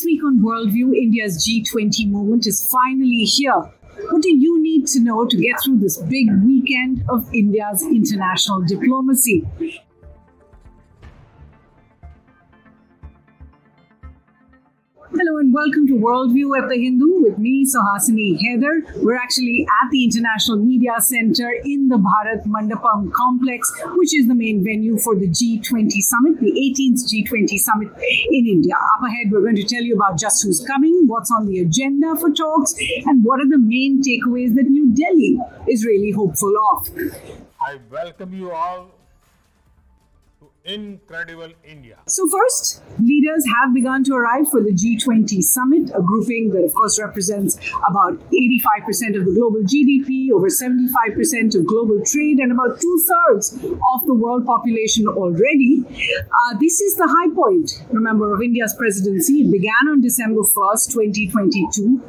This week on Worldview, India's G20 moment is finally here. What do you need to know to get through this big weekend of India's international diplomacy? Hello and welcome to Worldview at the Hindu with me, Suhasini Haider. We're actually at the International Media Center in the Bharat Mandapam complex, which is the main venue for the G20 summit, the 18th G20 summit in India. Up ahead, we're going to tell you about just who's coming, what's on the agenda for talks, and what are the main takeaways that New Delhi is really hopeful of. I welcome you all incredible India. So, first, leaders have begun to arrive for the G20 summit, a grouping that, of course, represents about 85% of the global GDP, over 75% of global trade, and about two thirds of the world population already. Uh, this is the high point, remember, of India's presidency. It began on December 1st, 2022.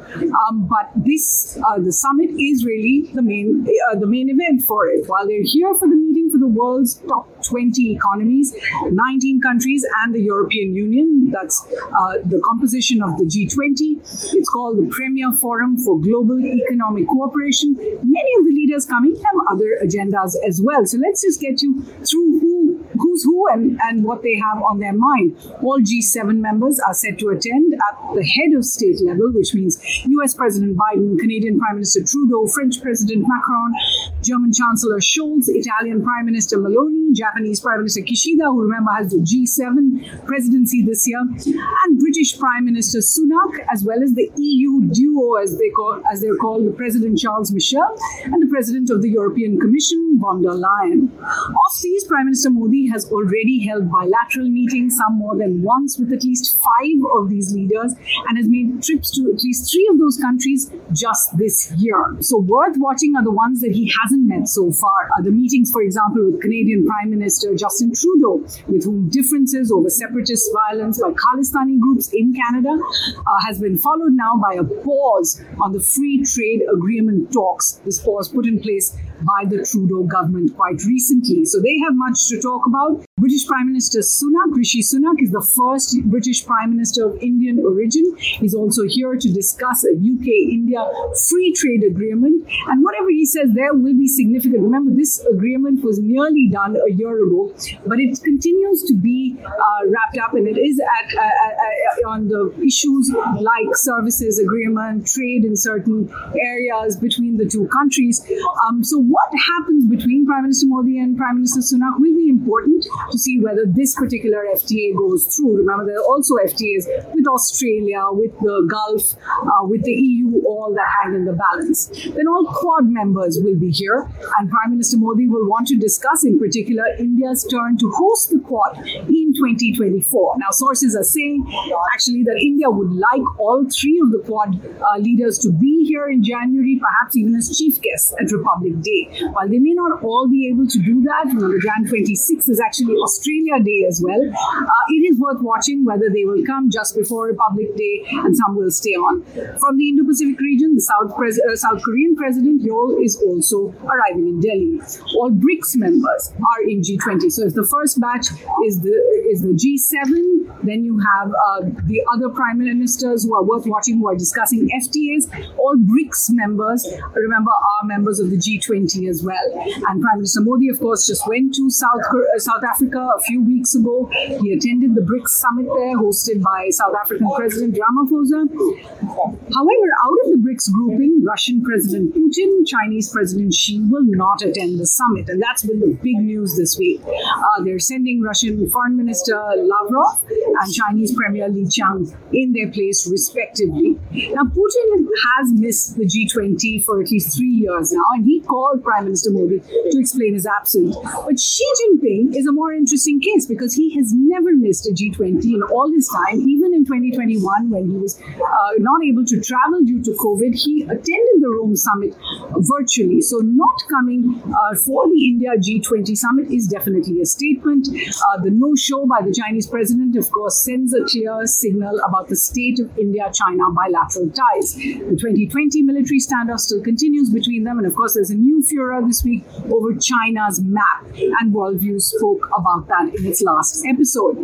Um, but this, uh, the summit, is really the main, uh, the main event for it. While they're here for the for the world's top 20 economies, 19 countries, and the European Union. That's uh, the composition of the G20. It's called the Premier Forum for Global Economic Cooperation. Many of the leaders coming have other agendas as well. So let's just get you through who who's who and, and what they have on their mind. All G7 members are set to attend at the head of state level, which means US President Biden, Canadian Prime Minister Trudeau, French President Macron, German Chancellor Scholz, Italian Prime Minister Meloni, Japanese Prime Minister Kishida, who remember has the G7 presidency this year, and British Prime Minister Sunak, as well as the EU duo, as they call as they're called, the President Charles Michel and the President of the European Commission, von der Leyen. Of these, Prime Minister Modi has already held bilateral meetings, some more than once, with at least five of these leaders, and has made trips to at least three of those countries just this year. So, worth watching are the ones that he hasn't met so far. Are the meetings, for example, with Canadian Prime Minister Justin Trudeau, with whom differences over separatist violence by Khalistani groups in Canada uh, has been followed now by a pause on the free trade agreement talks. This pause put in place by the Trudeau government quite recently. So they have much to talk about. British Prime Minister Sunak, Rishi Sunak, is the first British Prime Minister of Indian origin. He's also here to discuss a UK India free trade agreement. And whatever he says there will be significant. Remember, this agreement was nearly done a year ago, but it continues to be uh, wrapped up and it is at, uh, uh, on the issues like services agreement, trade in certain areas between the two countries. Um, so, what happens between Prime Minister Modi and Prime Minister Sunak will be important to see whether this particular FTA goes through. Remember, there are also FTAs with Australia, with the Gulf, uh, with the EU, all that hang in the balance. Then all Quad members will be here, and Prime Minister Modi will want to discuss, in particular, India's turn to host the Quad in 2024. Now, sources are saying actually that India would like all three of the Quad uh, leaders to be here in January, perhaps even as chief guests at Republic Day. While they may not all be able to do that, remember, Jan 26 is actually Australia Day as well. Uh, it is worth watching whether they will come just before Republic Day and some will stay on. From the Indo Pacific region, the South, Pres- uh, South Korean President Yol is also arriving in Delhi. All BRICS members are in G20. So if the first batch is the is the G7, then you have uh, the other prime ministers who are worth watching who are discussing FTAs. All BRICS members, remember, are members of the G20 as well. And Prime Minister Modi, of course, just went to South uh, South Africa a few weeks ago. He attended the BRICS summit there, hosted by South African President Ramaphosa. However, out of the BRICS grouping, Russian President Putin, Chinese President Xi will not attend the summit, and that's been the big news this week. Uh, they're sending Russian Foreign Minister Lavrov and Chinese Premier Li Qiang in their place, respectively. Now, Putin has missed the G20 for at least three years now, and he called Prime Minister Modi to explain his absence. But Xi Jinping is a more interesting case because he has never missed a G20 in all his time, even in 2021 when he was uh, not able to travel due to COVID. He attended the Rome summit virtually. So, not coming uh, for the India G20 summit is definitely a statement. Uh, the no show by the Chinese president, of course, sends a clear signal about the state of India China bilateral ties. The 2020 military standoff still continues between them, and of course, there's a new furor this week over China's map, and Worldview spoke about that in its last episode.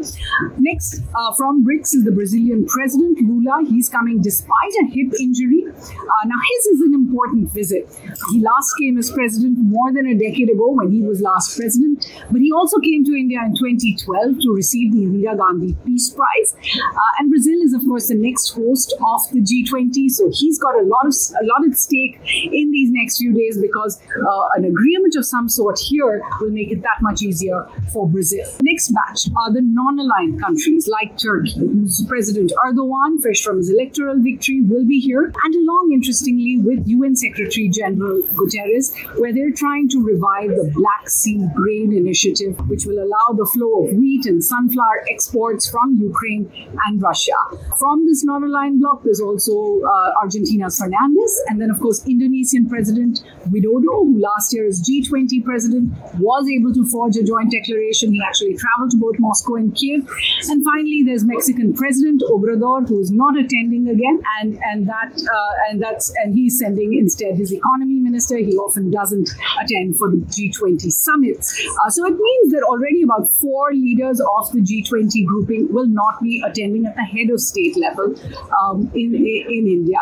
Next, uh, from BRICS is the Brazilian president, Lula. He's coming despite a hip injury. Uh, now, his is an important visit. He last came as president more than a decade ago when he was last president, but he also came to India in 2012 to receive the Indira Gandhi Peace Prize. Uh, and Brazil is, of course, the next host of the G20, so he's got a lot of a lot at stake in these next few days because uh, an agreement of some sort here will make it that much easier for Brazil. Next batch are the non-aligned countries like Turkey, whose President Erdogan, fresh from his electoral victory, will be here, and along, interestingly, with UN Secretary General Guterres, where they're trying to revive the Black Sea Grain Initiative, which will allow the flow of wheat and sunflower exports from Ukraine and Russia. From this non-aligned bloc, there's also uh, Argentina's Fernandez, and then, of course, Indonesian President Widodo, who last year as G20 president was able to forge a joint declaration. He actually traveled to both Moscow and Kiev. And finally, there's Mexican President Obrador, who is not attending again, and and that uh, and that's and he's sending instead his economy minister. He often doesn't attend for the G20 summits. Uh, so it means that already about four leaders of the G20 grouping will not be attending at the head of state level um, in in India.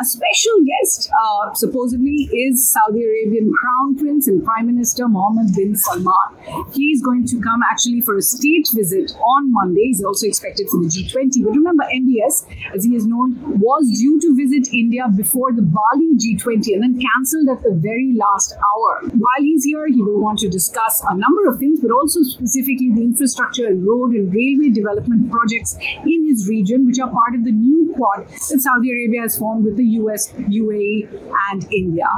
A special guest, uh, supposedly, is Saudi Arabian Crown Prince and Prime Minister Mohammed bin Salman. He's going to come actually for a state visit on Monday. He's also expected for the G20. But remember, MBS, as he is known, was due to visit India before the Bali G20 and then cancelled at the very last hour. While he's here, he will want to discuss a number of things, but also specifically the infrastructure and road and railway development projects in region, which are part of the new quad that Saudi Arabia has formed with the US, UAE, and India.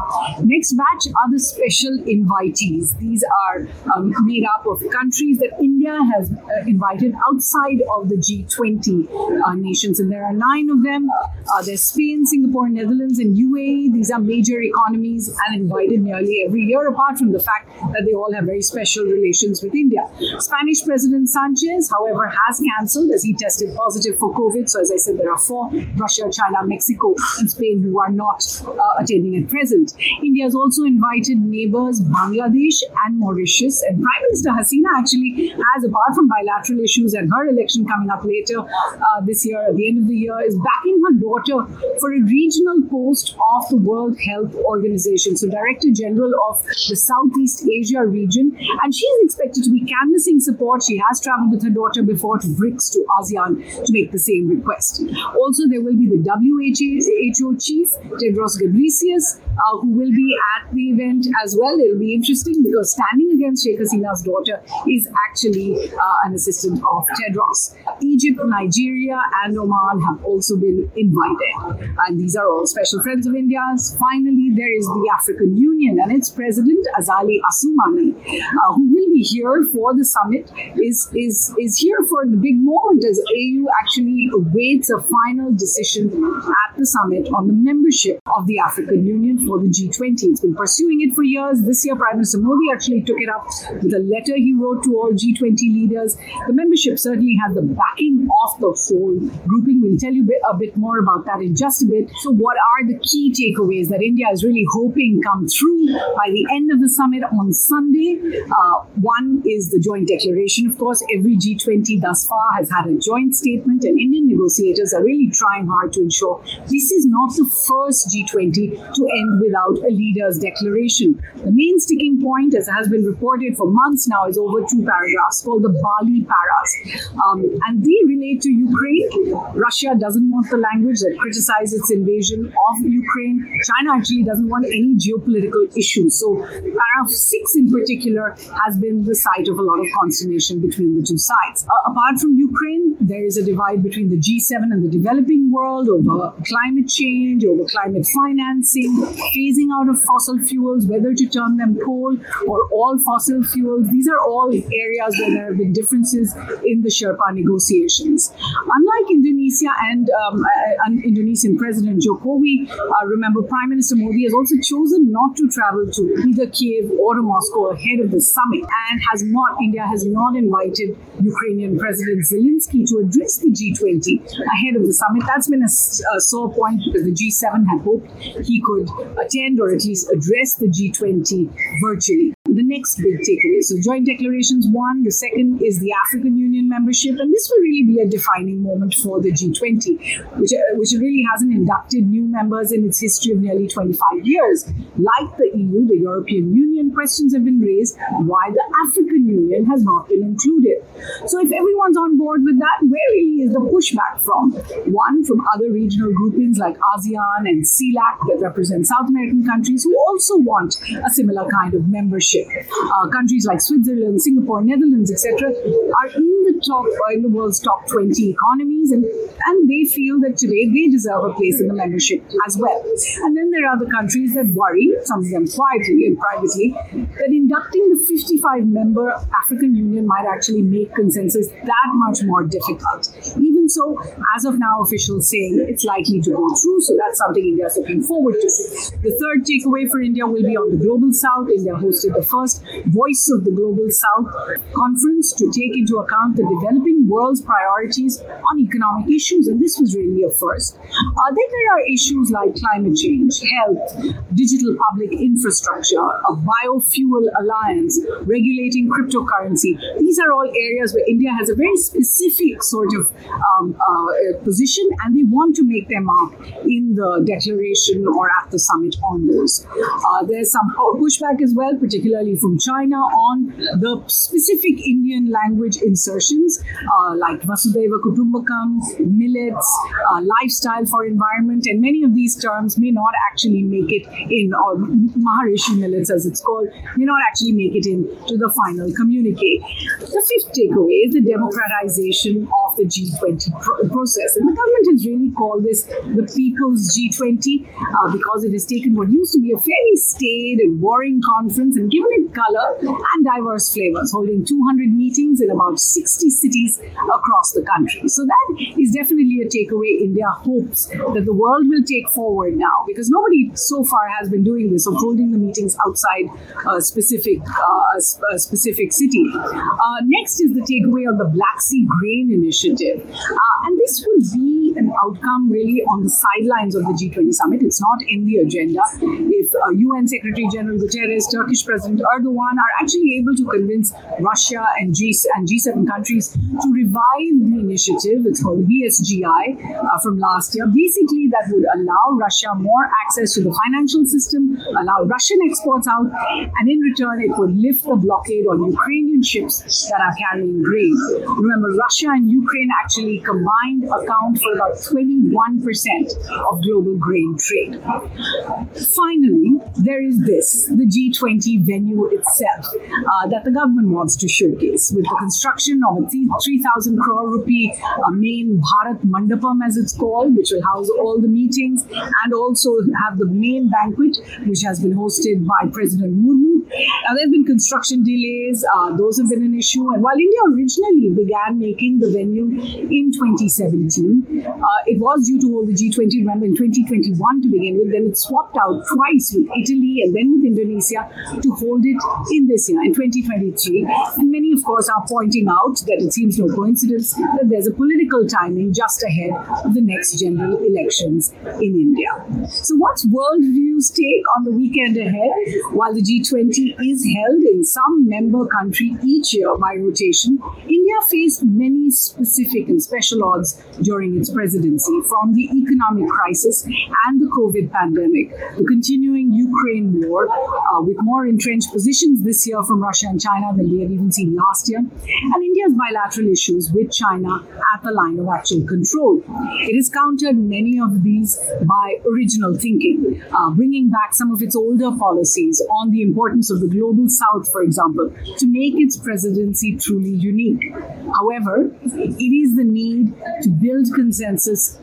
Next batch are the special invitees. These are um, made up of countries that India has uh, invited outside of the G20 uh, nations, and there are nine of them. Uh, there's Spain, Singapore, Netherlands, and UAE. These are major economies and invited nearly every year, apart from the fact that they all have very special relations with India. Spanish President Sanchez, however, has cancelled as he tested positive for COVID. So, as I said, there are four Russia, China, Mexico, and Spain who are not uh, attending at present. India has also invited neighbors Bangladesh and Mauritius. And Prime Minister Hasina actually has, apart from bilateral issues and her election coming up later uh, this year, at the end of the year, is backing her daughter for a regional post of the World Health Organization. So, Director General of the Southeast Asia region. And she is expected to be canvassing support. She has traveled with her daughter before to BRICS to ASEAN to make the same request. Also, there will be the WHO chief, Tedros Ghebreyesus, uh, who will be at the event as well. It'll be interesting because standing against Sheikh Hasina's daughter is actually uh, an assistant of Tedros. Egypt, Nigeria, and Oman have also been invited. And these are all special friends of India's. Finally, there is the African Union and its president, Azali Assoumani, uh, who will be here for the summit, is, is, is here for the big moment as AU actually awaits a final decision at the summit on the membership of the African Union for the G20. It's been pursuing it for years. This year, Prime Minister Modi actually took it up with a letter he wrote to all G20 leaders. The membership certainly has the backing of the whole grouping. We'll tell you a bit, more about that in just a bit. So, what are the key takeaways that India is really hoping come through by the end of the summit on Sunday? Uh, one is the joint declaration. Of course, every G20 thus far has had a joint statement, and Indian negotiators are really trying hard to ensure this is not the first G20 to end without a leader's declaration. The main sticking point, as has been reported for months now, is over two paragraphs called the Bali Paras. Um, and they relate to Ukraine. Russia doesn't want the language that criticizes its invasion of Ukraine. China actually doesn't want any geopolitical issues. So, paragraph 6 in particular has been the site of a lot of consternation between the two sides. Uh, apart from Ukraine, there is a divide between the G7 and the developing world over climate change, over climate financing, phasing out of fossil fuels, whether to turn them coal or all fossil fuels. These are all areas where there have been differences in the Sherpa negotiations. Unlike Indonesia and um, uh, Indonesian President Jokowi, uh, remember Prime Minister Modi has also chosen not to travel to either Kiev or to Moscow ahead of the summit and has not, India has not invited Ukrainian President Zelensky to address the G20 ahead of the summit. That's been a, a sore point because the G7 had hoped he could attend or at least address the G20 virtually the next big takeaway. So, joint declarations one, the second is the African Union membership, and this will really be a defining moment for the G20, which, uh, which really hasn't inducted new members in its history of nearly 25 years. Like the EU, the European Union, questions have been raised why the African Union has not been included. So, if everyone's on board with that, where really is the pushback from? One, from other regional groupings like ASEAN and CELAC that represent South American countries who also want a similar kind of membership membership. Uh, countries like Switzerland, Singapore, Netherlands, etc., are in the top uh, in the world's top 20 economies, and and they feel that today they deserve a place in the membership as well. And then there are the countries that worry, some of them quietly and privately, that inducting the 55 member African Union might actually make consensus that much more difficult. Even so, as of now, officials saying it's likely to go through, so that's something India is looking forward to. The third takeaway for India will be on the global south. India hosted the first Voice of the Global South conference to take into account the developing world's priorities on economic issues, and this was really a first. Uh, then there are issues like climate change, health, digital public infrastructure, a biofuel alliance, regulating cryptocurrency. These are all areas where India has a very specific sort of um, uh, position, and they want to make their mark in the declaration or at the summit on those. Uh, there's some pushback as well, particularly from China, on the specific Indian language insertions uh, like Vasudhaiva Kutumbakam, millets, uh, lifestyle for environment, and many of these terms may not actually make it in, or Maharishi millets as it's called, may not actually make it into the final communique. The fifth takeaway is the democratization of the G20 pro- process. And the government has really called this the people's G20 uh, because it has taken what used to be a fairly staid and boring conference and given it color and diverse flavors, holding 200 meetings in about 60 cities across the country. So that is definitely a takeaway India hopes that the world will take forward now because nobody so far has been doing this of holding the meetings outside a specific, uh, a specific city. Uh, next is the takeaway of the Black Sea Grain Initiative. Uh, and this will be an outcome really on the sidelines of the G20 summit. It's not in the agenda. If UN uh, Secretary General Guterres, Turkish President President Erdogan are actually able to convince Russia and, G- and G7 countries to revive the initiative. It's called BSGI uh, from last year. Basically, that would allow Russia more access to the financial system, allow Russian exports out, and in return, it would lift the blockade on Ukrainian ships that are carrying grain. Remember, Russia and Ukraine actually combined account for about 21% of global grain trade. Finally, there is this the G20 venue venue itself uh, that the government wants to showcase with the construction of a 3,000 crore rupee uh, main Bharat Mandapam, as it's called, which will house all the meetings and also have the main banquet, which has been hosted by President Murmu. Now, there have been construction delays, uh, those have been an issue. And while India originally began making the venue in 2017, uh, it was due to hold the G20, remember, in 2021 to begin with. Then it swapped out twice with Italy and then with Indonesia to hold it in this year, in 2023. And many, of course, are pointing out that it seems no coincidence that there's a political timing just ahead of the next general elections in India. So, what's worldview's take on the weekend ahead? While the G20 is held in some member country each year by rotation, India faced many specific and special odds during its presidency, from the economic crisis and the COVID pandemic, the continuing Ukraine war, uh, with more entrenched positions this year from Russia and China than we had even seen last year, and India's bilateral issues with China at the line of actual control. It has countered many of these by original thinking, uh, bringing back some of its older policies on the importance of the global south, for example, to make its presidency truly unique. However, it is the need to build consensus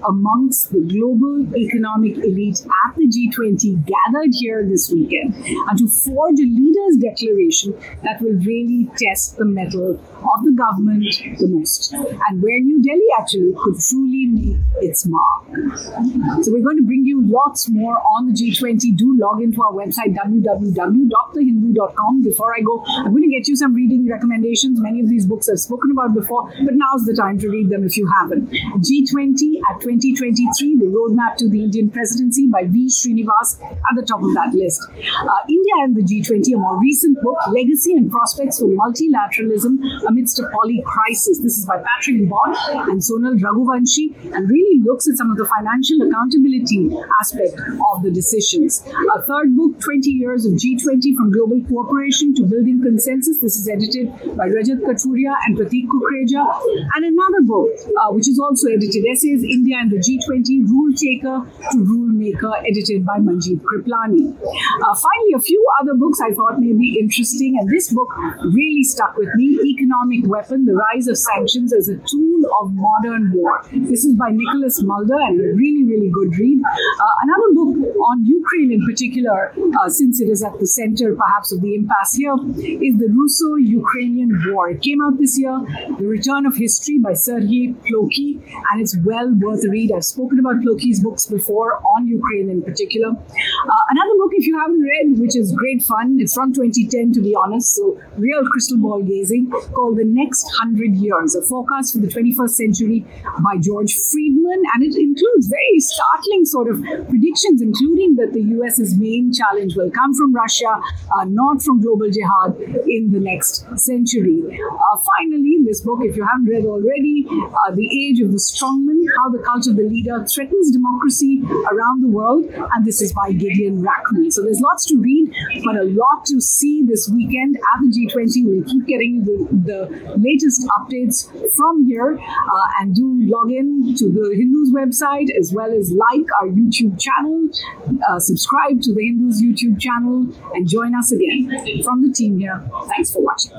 amongst the global economic elite at the G20 gathered here this weekend and to forge a leader's declaration that will really test the mettle of the government the most and where New Delhi actually could truly make its mark. So we're going to bring you lots more on the G20. Do log into our website www.thehindu.com. Before I go, I'm going to get you some reading recommendations. Many of these books I've spoken about before, but now's the time to read them if you haven't. G20 at 2023, The Roadmap to the Indian Presidency by V. Srinivas at the top of that list. Uh, India and the G20, a more recent book, Legacy and Prospects for Multilateralism Amidst a Poly Crisis. This is by Patrick Bond and Sonal Raghuvanshi and really looks at some of the financial accountability aspect of the decisions. A third book, 20 Years of G20 from Global Cooperation to Building Consensus. This is edited by Rajat Kathuria and Pratik Kukreja. And another book, uh, which is also edited, Essays, India and the G20, Rule Taker to Rule Maker, edited by Manjeet Kripalani. Uh, finally, a few other books I thought may be interesting, and this book really stuck with me, Economic Weapon, The Rise of Sanctions as a Tool of Modern War. This is by Nicholas Mulder, and a really, really good read. Uh, another book on Ukraine in particular, uh, since it is at the center perhaps of the impasse here, is The Russo-Ukrainian War. It came out this year, The Return of History by Sergei Plokhy, and it's well worth a read. I've spoken about Plokhy's books before on Ukraine in particular. Uh, another book, if you haven't read, which is great fun, it's from 2010 to be honest, so real crystal ball gazing, called The Next Hundred Years, a forecast for the 21st century by George Friedman, and it includes very startling sort of predictions, including that the US's main challenge will come from Russia, uh, not from global jihad in the next century. Uh, finally, this book, if you haven't read already, uh, The Age of the Strongman, How the Cult of the Leader Threatens Democracy Around the World, and this is by Gideon Rachman. So there's lots to read, but a lot to see this weekend at the G20. We'll keep getting the, the latest updates from here, uh, and do log in to the Hindus website as well as like our YouTube channel, uh, subscribe to the Hindus YouTube channel, and join us again from the team here. Thanks for watching.